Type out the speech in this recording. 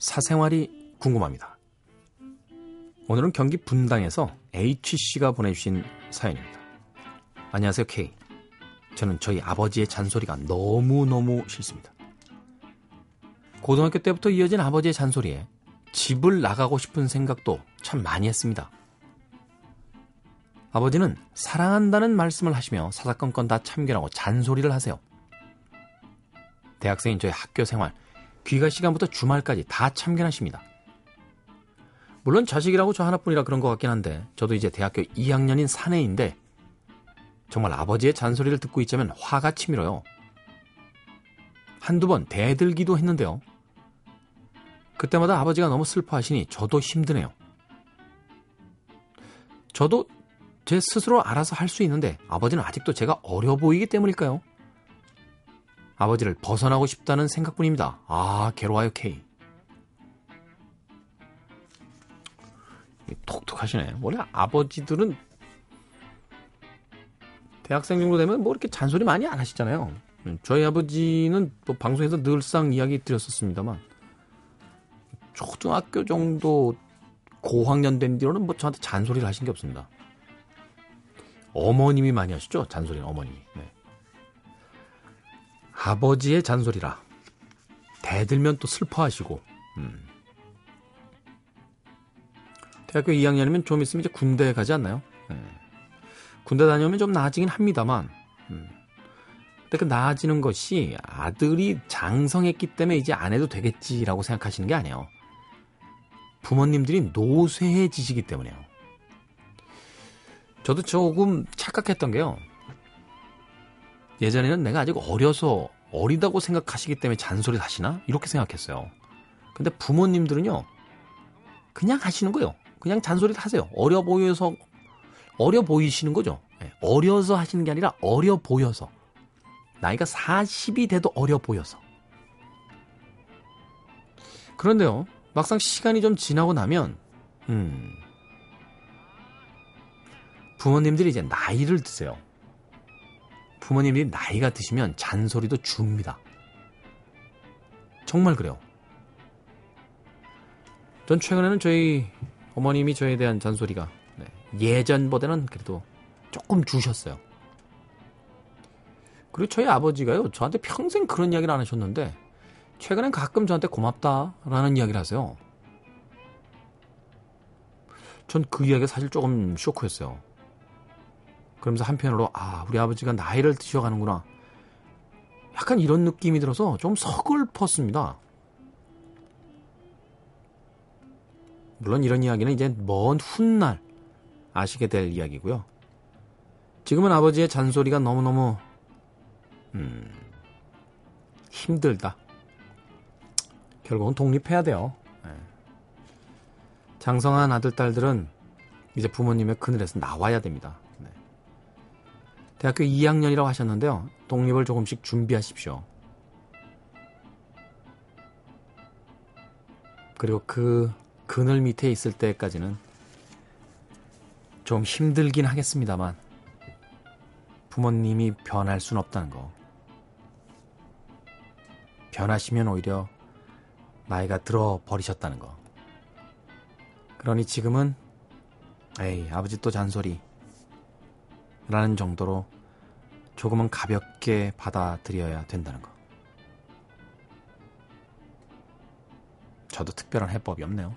사생활이 궁금합니다. 오늘은 경기 분당에서 H씨가 보내주신 사연입니다. 안녕하세요, K. 저는 저희 아버지의 잔소리가 너무너무 싫습니다. 고등학교 때부터 이어진 아버지의 잔소리에 집을 나가고 싶은 생각도 참 많이 했습니다. 아버지는 사랑한다는 말씀을 하시며 사사건건 다 참견하고 잔소리를 하세요. 대학생인 저의 학교 생활, 귀가 시간부터 주말까지 다 참견하십니다. 물론 자식이라고 저 하나뿐이라 그런 것 같긴 한데 저도 이제 대학교 2학년인 사내인데 정말 아버지의 잔소리를 듣고 있자면 화가 치밀어요. 한두 번 대들기도 했는데요. 그때마다 아버지가 너무 슬퍼하시니 저도 힘드네요. 저도 제 스스로 알아서 할 수 있는데 아버지는 아직도 제가 어려 보이기 때문일까요? 아버지를 벗어나고 싶다는 생각뿐입니다. 아, 괴로워요, K. 톡톡하시네. 원래 아버지들은 대학생 정도 되면 뭐 이렇게 잔소리 많이 안 하시잖아요. 저희 아버지는 뭐 방송에서 늘상 이야기 드렸었습니다만 초등학교 정도 고학년 된 뒤로는 뭐 저한테 잔소리를 하신 게 없습니다. 어머님이 많이 하시죠? 잔소리는 어머님이. 네. 아버지의 잔소리라. 대들면 또 슬퍼하시고. 음. 대학교 2학년이면 좀 있으면 이제 군대 가지 않나요? 네. 군대 다녀오면 좀 나아지긴 합니다만. 음. 근데 그 나아지는 것이 아들이 장성했기 때문에 이제 안 해도 되겠지라고 생각하시는 게 아니에요. 부모님들이 노쇠해지시기 때문에요. 저도 조금 착각했던 게요. 예전에는 내가 아직 어려서 어리다고 생각하시기 때문에 잔소리 하시나? 이렇게 생각했어요. 근데 부모님들은요, 그냥 하시는 거예요. 그냥 잔소리 하세요. 어려 보여서, 어려 보이시는 거죠. 네, 어려서 하시는 게 아니라 어려 보여서. 나이가 40이 돼도 어려 보여서. 그런데요, 막상 시간이 좀 지나고 나면, 음, 부모님들이 이제 나이를 드세요. 부모님들이 나이가 드시면 잔소리도 줍니다. 정말 그래요. 전 최근에는 저희 어머님이 저에 대한 잔소리가 네, 예전보다는 그래도 조금 주셨어요. 그리고 저희 아버지가요, 저한테 평생 그런 이야기를 안 하셨는데, 최근엔 가끔 저한테 고맙다라는 이야기를 하세요. 전 그 이야기가 사실 조금 쇼크였어요. 그러면서 한편으로 아 우리 아버지가 나이를 드셔가는구나. 약간 이런 느낌이 들어서 좀 서글펐습니다. 물론 이런 이야기는 이제 먼 훗날 아시게 될 이야기고요. 지금은 아버지의 잔소리가 너무너무 음, 힘들다. 결국은 독립해야 돼요. 네. 장성한 아들 딸들은 이제 부모님의 그늘에서 나와야 됩니다. 대학교 2학년이라고 하셨는데요. 독립을 조금씩 준비하십시오. 그리고 그 그늘 밑에 있을 때까지는 좀 힘들긴 하겠습니다만 부모님이 변할 순 없다는 거. 변하시면 오히려 나이가 들어 버리셨다는 거. 그러니 지금은 에이 아버지 또 잔소리 라는 정도로 조금은 가볍게 받아들여야 된다는 거. 저도 특별한 해법이 없네요.